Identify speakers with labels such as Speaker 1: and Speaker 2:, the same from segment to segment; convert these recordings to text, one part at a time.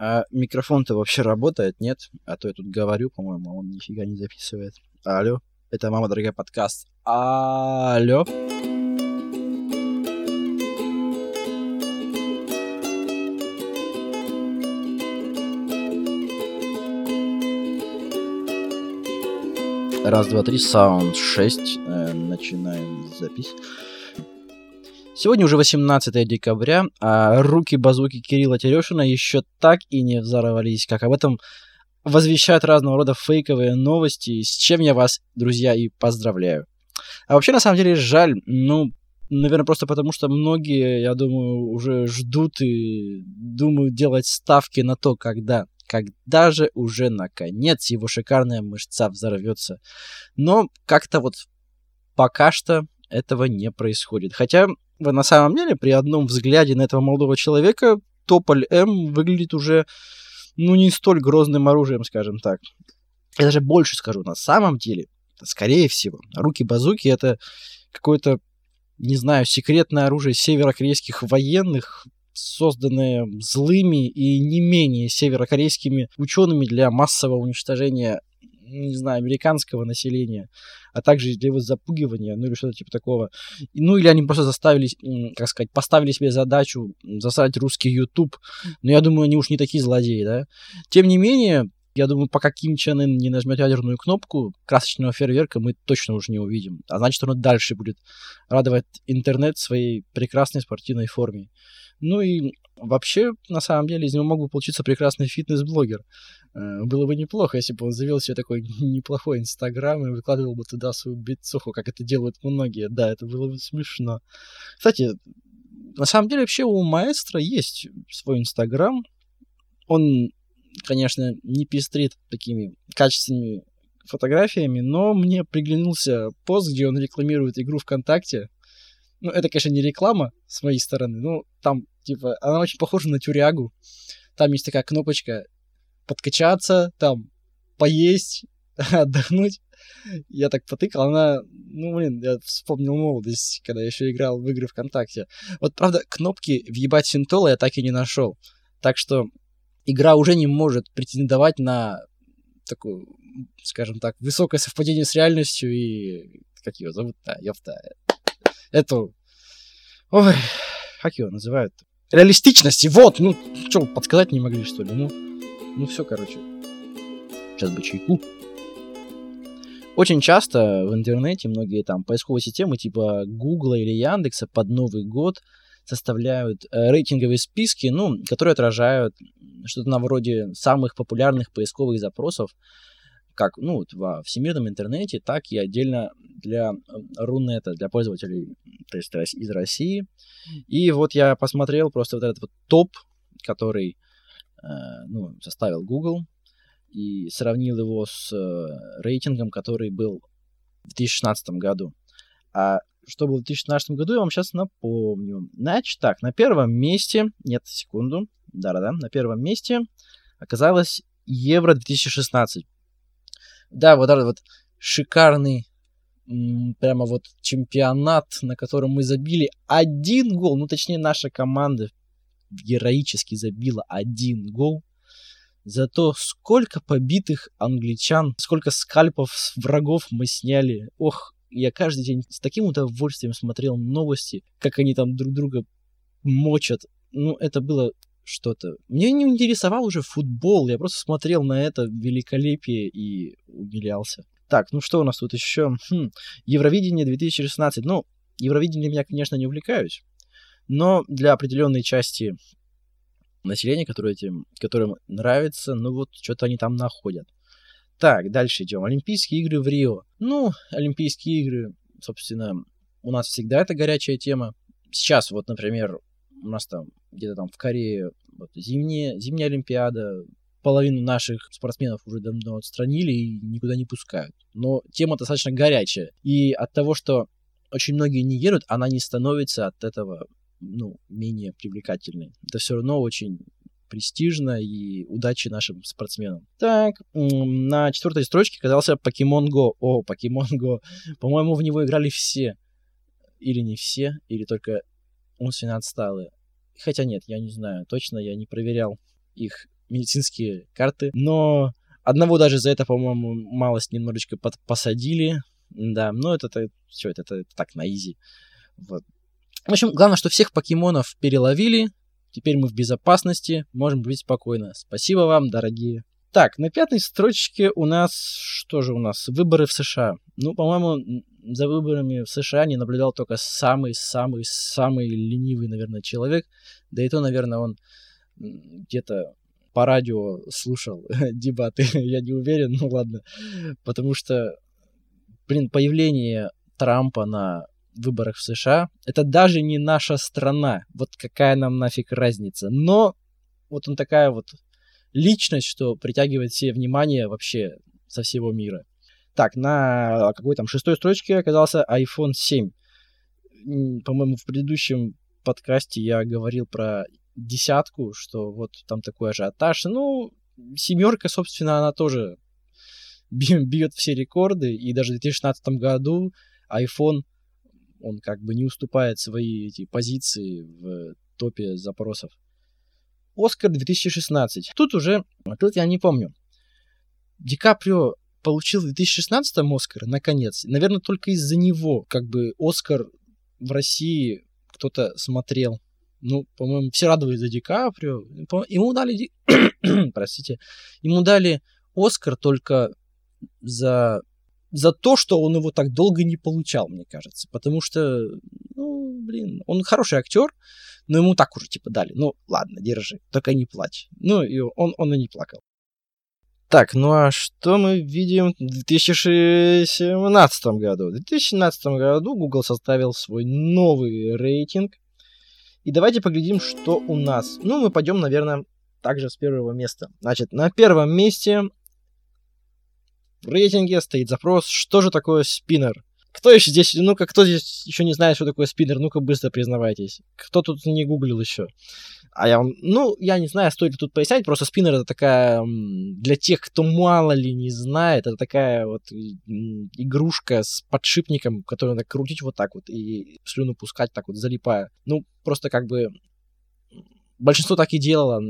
Speaker 1: А микрофон-то вообще работает, нет? А то я тут говорю, по-моему, а он нифига не записывает. Алло, это «Мама дорогая» подкаст. Алло. Раз, два, три, саунд, шесть. Э, начинаем запись. Сегодня уже 18 декабря, а руки базуки Кирилла Терешина еще так и не взорвались, как об этом возвещают разного рода фейковые новости, с чем я вас, друзья, и поздравляю. А вообще, на самом деле, жаль, ну, наверное, просто потому, что многие, я думаю, уже ждут и думают делать ставки на то, когда когда же уже наконец его шикарная мышца взорвется. Но как-то вот пока что этого не происходит. Хотя на самом деле, при одном взгляде на этого молодого человека, Тополь М выглядит уже, ну, не столь грозным оружием, скажем так. Я даже больше скажу, на самом деле, скорее всего, руки-базуки это какое-то, не знаю, секретное оружие северокорейских военных, созданное злыми и не менее северокорейскими учеными для массового уничтожения не знаю, американского населения, а также для его запугивания, ну или что-то типа такого. Ну или они просто заставили, как сказать, поставили себе задачу засрать русский YouTube. Но я думаю, они уж не такие злодеи, да. Тем не менее, я думаю, пока Ким Чен Ын не нажмет ядерную кнопку красочного фейерверка, мы точно уже не увидим. А значит, он дальше будет радовать интернет своей прекрасной спортивной форме. Ну и вообще, на самом деле, из него мог бы получиться прекрасный фитнес-блогер. Э, было бы неплохо, если бы он завел себе такой неплохой инстаграм и выкладывал бы туда свою бицуху, как это делают многие. Да, это было бы смешно. Кстати, на самом деле вообще у маэстро есть свой инстаграм. Он, конечно, не пестрит такими качественными фотографиями, но мне приглянулся пост, где он рекламирует игру ВКонтакте. Ну, это, конечно, не реклама с моей стороны, но там, типа, она очень похожа на тюрягу. Там есть такая кнопочка подкачаться, там, поесть, отдохнуть. Я так потыкал, она, ну, блин, я вспомнил молодость, когда я еще играл в игры ВКонтакте. Вот, правда, кнопки въебать синтола я так и не нашел. Так что игра уже не может претендовать на такую, скажем так, высокое совпадение с реальностью и... Как ее зовут-то? Ёпта. Эту... Ой, как его называют? Реалистичности, вот! Ну, что, подсказать не могли, что ли? Ну, ну все, короче. Сейчас бы чайку. Очень часто в интернете многие там поисковые системы типа Гугла или Яндекса под Новый год составляют э, рейтинговые списки, ну, которые отражают что-то на вроде самых популярных поисковых запросов, как ну, во всемирном интернете, так и отдельно для Рунета, для пользователей то есть из России. И вот я посмотрел просто вот этот вот топ, который Э, ну, составил Google и сравнил его с э, рейтингом, который был в 2016 году. А что было в 2016 году, я вам сейчас напомню. Значит, так, на первом месте, нет, секунду, да-да-да, на первом месте оказалось Евро 2016. Да, вот этот вот шикарный прямо вот чемпионат, на котором мы забили один гол, ну точнее наша команда героически забила один гол. Зато сколько побитых англичан, сколько скальпов врагов мы сняли. Ох, я каждый день с таким удовольствием смотрел новости, как они там друг друга мочат. Ну, это было что-то. Мне не интересовал уже футбол, я просто смотрел на это великолепие и умилялся. Так, ну что у нас тут еще? Хм, Евровидение 2016. Ну, Евровидением я, конечно, не увлекаюсь. Но для определенной части населения, которое этим, которым нравится, ну вот что-то они там находят. Так, дальше идем. Олимпийские игры в Рио. Ну, Олимпийские игры, собственно, у нас всегда это горячая тема. Сейчас вот, например, у нас там где-то там в Корее вот, зимняя, зимняя Олимпиада, половину наших спортсменов уже давно отстранили и никуда не пускают. Но тема достаточно горячая. И от того, что очень многие не едут, она не становится от этого ну, менее привлекательной. Это все равно очень престижно и удачи нашим спортсменам. Так, на четвертой строчке оказался Pokemon Go. О, Pokemon Go. По-моему, в него играли все. Или не все, или только умственно отсталые. Хотя нет, я не знаю. Точно я не проверял их медицинские карты. Но одного даже за это, по-моему, малость немножечко под посадили. Да, но это, это все, это, это так на изи. Вот. В общем, главное, что всех покемонов переловили. Теперь мы в безопасности, можем быть спокойно. Спасибо вам, дорогие. Так, на пятой строчке у нас... Что же у нас? Выборы в США. Ну, по-моему, за выборами в США не наблюдал только самый-самый-самый ленивый, наверное, человек. Да и то, наверное, он где-то по радио слушал дебаты. Я не уверен, ну ладно. Потому что, блин, появление Трампа на выборах в США, это даже не наша страна. Вот какая нам нафиг разница. Но вот он такая вот личность, что притягивает все внимание вообще со всего мира. Так, на какой там шестой строчке оказался iPhone 7. По-моему, в предыдущем подкасте я говорил про десятку, что вот там такой ажиотаж. Ну, семерка, собственно, она тоже бьет все рекорды, и даже в 2016 году iPhone, он как бы не уступает свои эти позиции в топе запросов. Оскар 2016. Тут уже, тут я не помню. Ди Каприо получил в 2016 Оскар, наконец. Наверное, только из-за него, как бы, Оскар в России кто-то смотрел. Ну, по-моему, все радовались за Ди Каприо. Ему дали... Простите. Ему дали Оскар только за за то, что он его так долго не получал, мне кажется. Потому что, ну, блин, он хороший актер, но ему так уже типа дали. Ну, ладно, держи, только не плачь. Ну, и он, он и не плакал. Так, ну а что мы видим в 2017 году? В 2017 году Google составил свой новый рейтинг. И давайте поглядим, что у нас. Ну, мы пойдем, наверное, также с первого места. Значит, на первом месте в рейтинге стоит запрос, что же такое спиннер. Кто еще здесь, ну-ка, кто здесь еще не знает, что такое спиннер? Ну-ка, быстро признавайтесь. Кто тут не гуглил еще? А я ну, я не знаю, стоит ли тут пояснять, просто спиннер это такая, для тех, кто мало ли не знает, это такая вот игрушка с подшипником, которую надо крутить вот так вот и слюну пускать так вот, залипая. Ну, просто как бы большинство так и делало,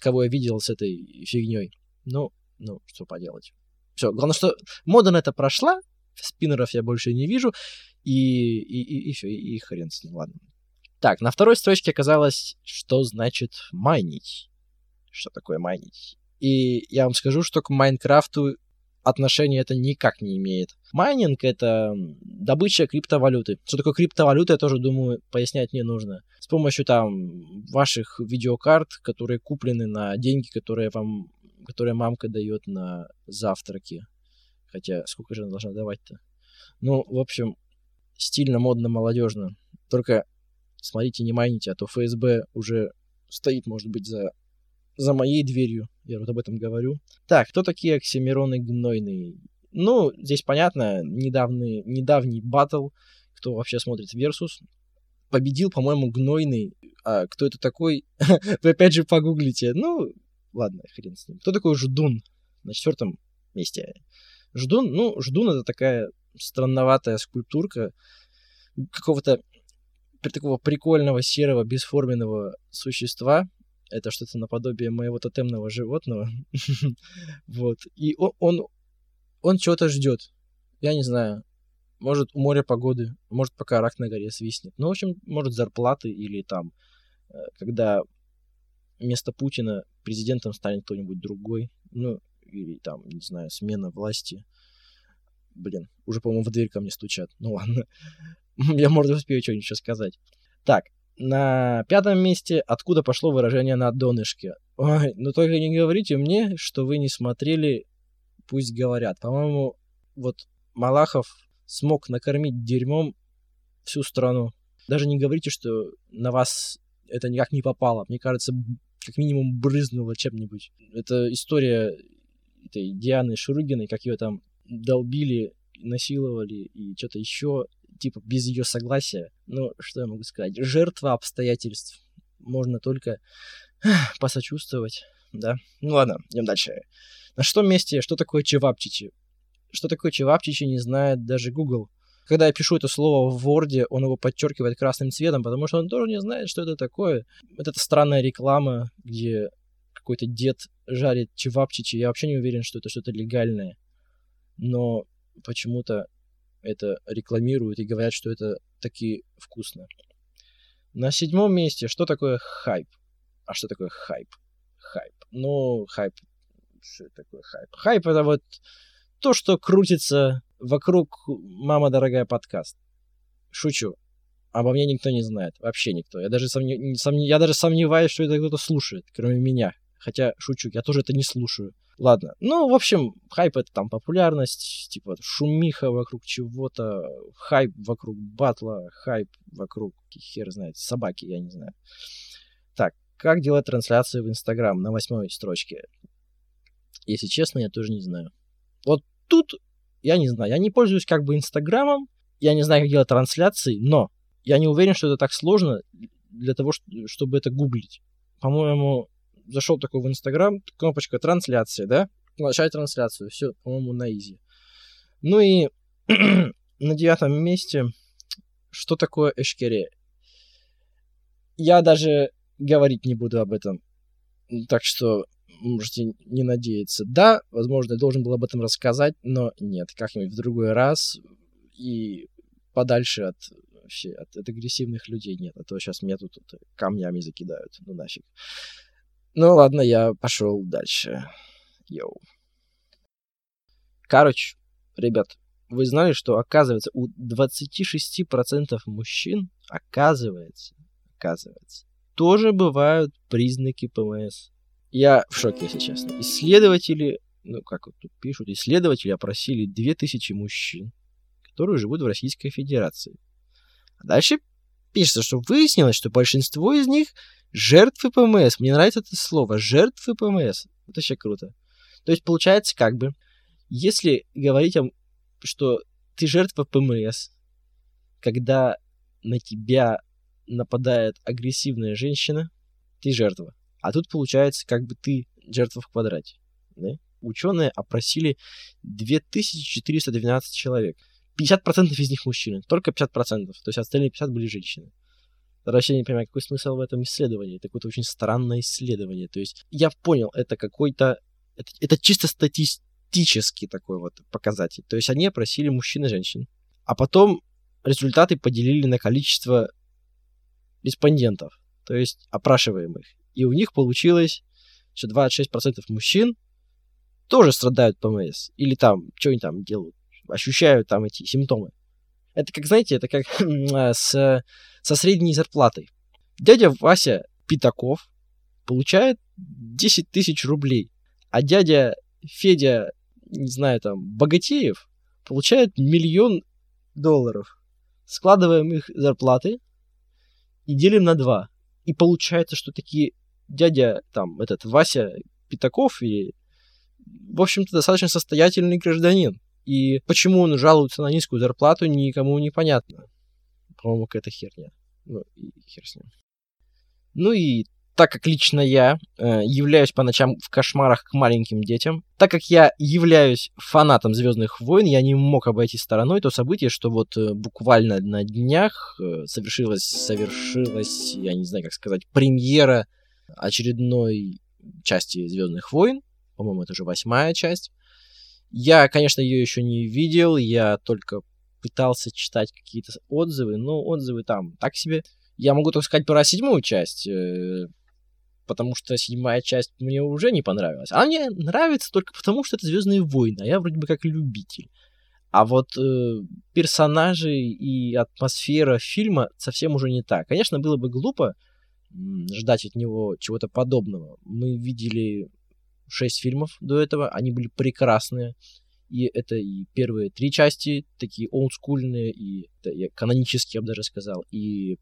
Speaker 1: кого я видел с этой фигней. Ну, ну, что поделать. Все, главное, что мода на это прошла, спиннеров я больше не вижу, и, и, и, и все, и хрен с ним, ладно. Так, на второй строчке оказалось, что значит майнить. Что такое майнить? И я вам скажу, что к Майнкрафту отношения это никак не имеет. Майнинг — это добыча криптовалюты. Что такое криптовалюта, я тоже думаю, пояснять не нужно. С помощью там ваших видеокарт, которые куплены на деньги, которые вам которые мамка дает на завтраки. Хотя, сколько же она должна давать-то? Ну, в общем, стильно, модно, молодежно. Только смотрите, не майните, а то ФСБ уже стоит, может быть, за, за моей дверью. Я вот об этом говорю. Так, кто такие Оксимирон и Гнойный? Ну, здесь понятно, недавний, недавний батл, кто вообще смотрит Версус, победил, по-моему, Гнойный. А кто это такой? Вы опять же погуглите. Ну, Ладно, хрен с ним. Кто такой Ждун? На четвертом месте. Ждун, ну, Ждун это такая странноватая скульптурка какого-то такого прикольного серого бесформенного существа. Это что-то наподобие моего тотемного животного. вот. И он, он, он чего-то ждет. Я не знаю. Может, у моря погоды, может, пока рак на горе свистнет. Ну, в общем, может, зарплаты или там, э, когда вместо Путина президентом станет кто-нибудь другой, ну, или там, не знаю, смена власти. Блин, уже, по-моему, в дверь ко мне стучат. Ну ладно. Я, может, успею что-нибудь еще сказать. Так, на пятом месте откуда пошло выражение на донышке. Ой, ну только не говорите мне, что вы не смотрели «Пусть говорят». По-моему, вот Малахов смог накормить дерьмом всю страну. Даже не говорите, что на вас это никак не попало. Мне кажется, как минимум брызнуло чем-нибудь. Это история этой Дианы Шурыгиной, как ее там долбили, насиловали и что-то еще, типа без ее согласия. Ну, что я могу сказать? Жертва обстоятельств. Можно только посочувствовать, да? Ну ладно, идем дальше. На что месте, что такое чевапчичи? Что такое чевапчичи, не знает даже Google. Когда я пишу это слово в Word, он его подчеркивает красным цветом, потому что он тоже не знает, что это такое. Вот эта странная реклама, где какой-то дед жарит чевапчичи. Я вообще не уверен, что это что-то легальное. Но почему-то это рекламируют и говорят, что это таки вкусно. На седьмом месте, что такое хайп? А что такое хайп? Хайп. Ну, хайп. Что такое хайп? Хайп это вот то, что крутится вокруг «Мама дорогая» подкаст. Шучу. Обо мне никто не знает. Вообще никто. Я даже, сомнев... сомнев... я даже сомневаюсь, что это кто-то слушает, кроме меня. Хотя, шучу, я тоже это не слушаю. Ладно. Ну, в общем, хайп это там популярность, типа шумиха вокруг чего-то, хайп вокруг батла, хайп вокруг, хер знает, собаки, я не знаю. Так, как делать трансляции в Инстаграм на восьмой строчке? Если честно, я тоже не знаю. Вот тут я не знаю. Я не пользуюсь как бы Инстаграмом, я не знаю, как делать трансляции, но я не уверен, что это так сложно для того, чтобы это гуглить. По-моему, зашел такой в Инстаграм, кнопочка трансляция, да? Начать трансляцию, все, по-моему, на изи. Ну и на девятом месте, что такое Эшкере? Я даже говорить не буду об этом. Так что можете не надеяться. Да, возможно, я должен был об этом рассказать, но нет, как-нибудь в другой раз и подальше от вообще от, от агрессивных людей нет, а то сейчас меня тут, тут камнями закидают, ну нафиг. Ну ладно, я пошел дальше. Йоу. Короче, ребят, вы знали, что оказывается у 26% мужчин, оказывается, оказывается, тоже бывают признаки ПМС. Я в шоке, если честно. Исследователи, ну как вот тут пишут, исследователи опросили 2000 мужчин, которые живут в Российской Федерации. А дальше пишется, что выяснилось, что большинство из них Жертвы ПМС. Мне нравится это слово. Жертвы ПМС. Это вообще круто. То есть получается как бы, если говорить о что ты жертва ПМС, когда на тебя нападает агрессивная женщина, ты жертва. А тут получается, как бы ты жертва в квадрате. Да? Ученые опросили 2412 человек. 50% из них мужчины, только 50%, то есть остальные 50 были женщины. Вообще не понимаю, какой смысл в этом исследовании. Это какое-то очень странное исследование. То есть я понял, это какой-то... Это, это чисто статистический такой вот показатель. То есть они опросили мужчин и женщин. А потом результаты поделили на количество респондентов, то есть опрашиваемых. И у них получилось, что 26% мужчин тоже страдают ПМС. Или там, что они там делают, ощущают там эти симптомы. Это как, знаете, это как а, с, со средней зарплатой. Дядя Вася Пятаков получает 10 тысяч рублей, а дядя Федя, не знаю, там, Богатеев получает миллион долларов. Складываем их зарплаты и делим на два. И получается, что такие дядя, там, этот Вася Пятаков и, в общем-то, достаточно состоятельный гражданин. И почему он жалуется на низкую зарплату, никому не понятно. По-моему, какая-то херня. Ну, и хер с ним. Ну и так как лично я э, являюсь по ночам в кошмарах к маленьким детям, так как я являюсь фанатом Звездных войн, я не мог обойти стороной то событие, что вот э, буквально на днях э, совершилась, совершилась, я не знаю, как сказать, премьера очередной части Звездных войн. По-моему, это уже восьмая часть. Я, конечно, ее еще не видел, я только пытался читать какие-то отзывы, но отзывы там так себе. Я могу только сказать про седьмую часть, э, потому что седьмая часть мне уже не понравилась. Она мне нравится только потому, что это Звездные войны, а я вроде бы как любитель. А вот э, персонажи и атмосфера фильма совсем уже не так. Конечно, было бы глупо ждать от него чего-то подобного. Мы видели шесть фильмов до этого, они были прекрасные. И это и первые три части, такие олдскульные, и канонические, я бы даже сказал, и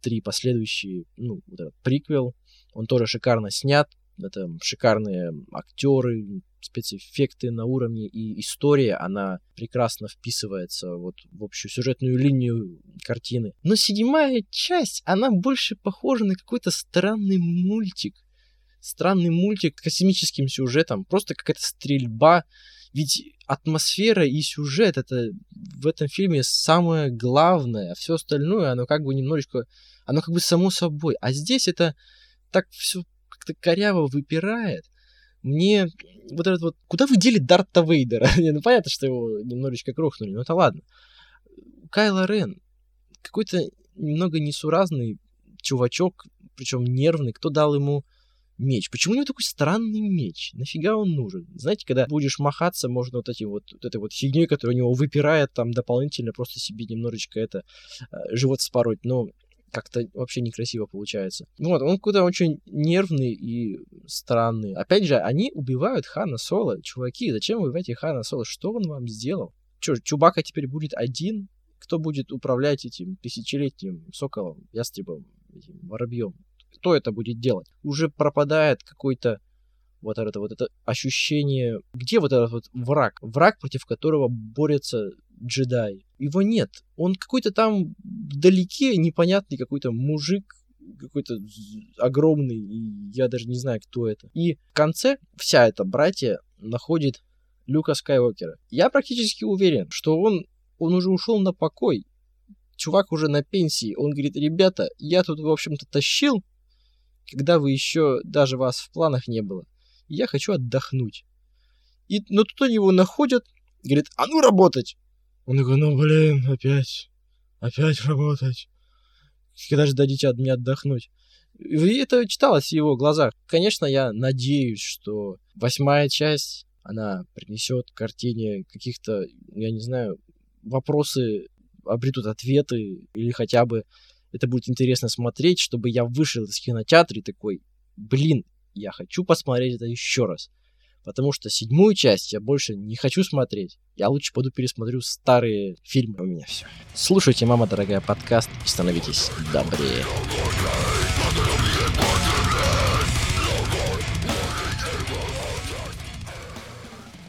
Speaker 1: три последующие, ну, вот этот приквел, он тоже шикарно снят, это шикарные актеры, спецэффекты на уровне, и история, она прекрасно вписывается вот в общую сюжетную линию картины. Но седьмая часть, она больше похожа на какой-то странный мультик странный мультик космическим сюжетом, просто какая-то стрельба. Ведь атмосфера и сюжет это в этом фильме самое главное, а все остальное, оно как бы немножечко, оно как бы само собой. А здесь это так все как-то коряво выпирает. Мне вот этот вот... Куда вы дели Дарта Вейдера? Не, ну понятно, что его немножечко крохнули, но это ладно. Кайла Рен. Какой-то немного несуразный чувачок, причем нервный. Кто дал ему меч. Почему у него такой странный меч? Нафига он нужен? Знаете, когда будешь махаться, можно вот этим вот, вот этой вот фигней, которая у него выпирает там дополнительно, просто себе немножечко это э, живот спороть. Но как-то вообще некрасиво получается. Вот, он куда очень нервный и странный. Опять же, они убивают Хана Соло. Чуваки, зачем вы убиваете Хана Соло? Что он вам сделал? Че, Чубака теперь будет один? Кто будет управлять этим тысячелетним соколом, ястребом, этим воробьем? Кто это будет делать? Уже пропадает какой-то вот это вот это ощущение, где вот этот вот враг, враг, против которого борется джедай. Его нет. Он какой-то там вдалеке непонятный какой-то мужик, какой-то огромный, и я даже не знаю, кто это. И в конце вся эта братья находит Люка Скайуокера. Я практически уверен, что он, он уже ушел на покой. Чувак уже на пенсии. Он говорит, ребята, я тут, в общем-то, тащил когда вы еще даже вас в планах не было. я хочу отдохнуть. И, но тут они его находят, говорит, а ну работать! Он такой, ну блин, опять, опять работать. Когда же дадите от меня отдохнуть? И это читалось в его глазах. Конечно, я надеюсь, что восьмая часть, она принесет картине каких-то, я не знаю, вопросы обретут ответы или хотя бы это будет интересно смотреть, чтобы я вышел из кинотеатра и такой, блин, я хочу посмотреть это еще раз. Потому что седьмую часть я больше не хочу смотреть. Я лучше пойду пересмотрю старые фильмы. У меня все. Слушайте, мама дорогая, подкаст и становитесь добрее.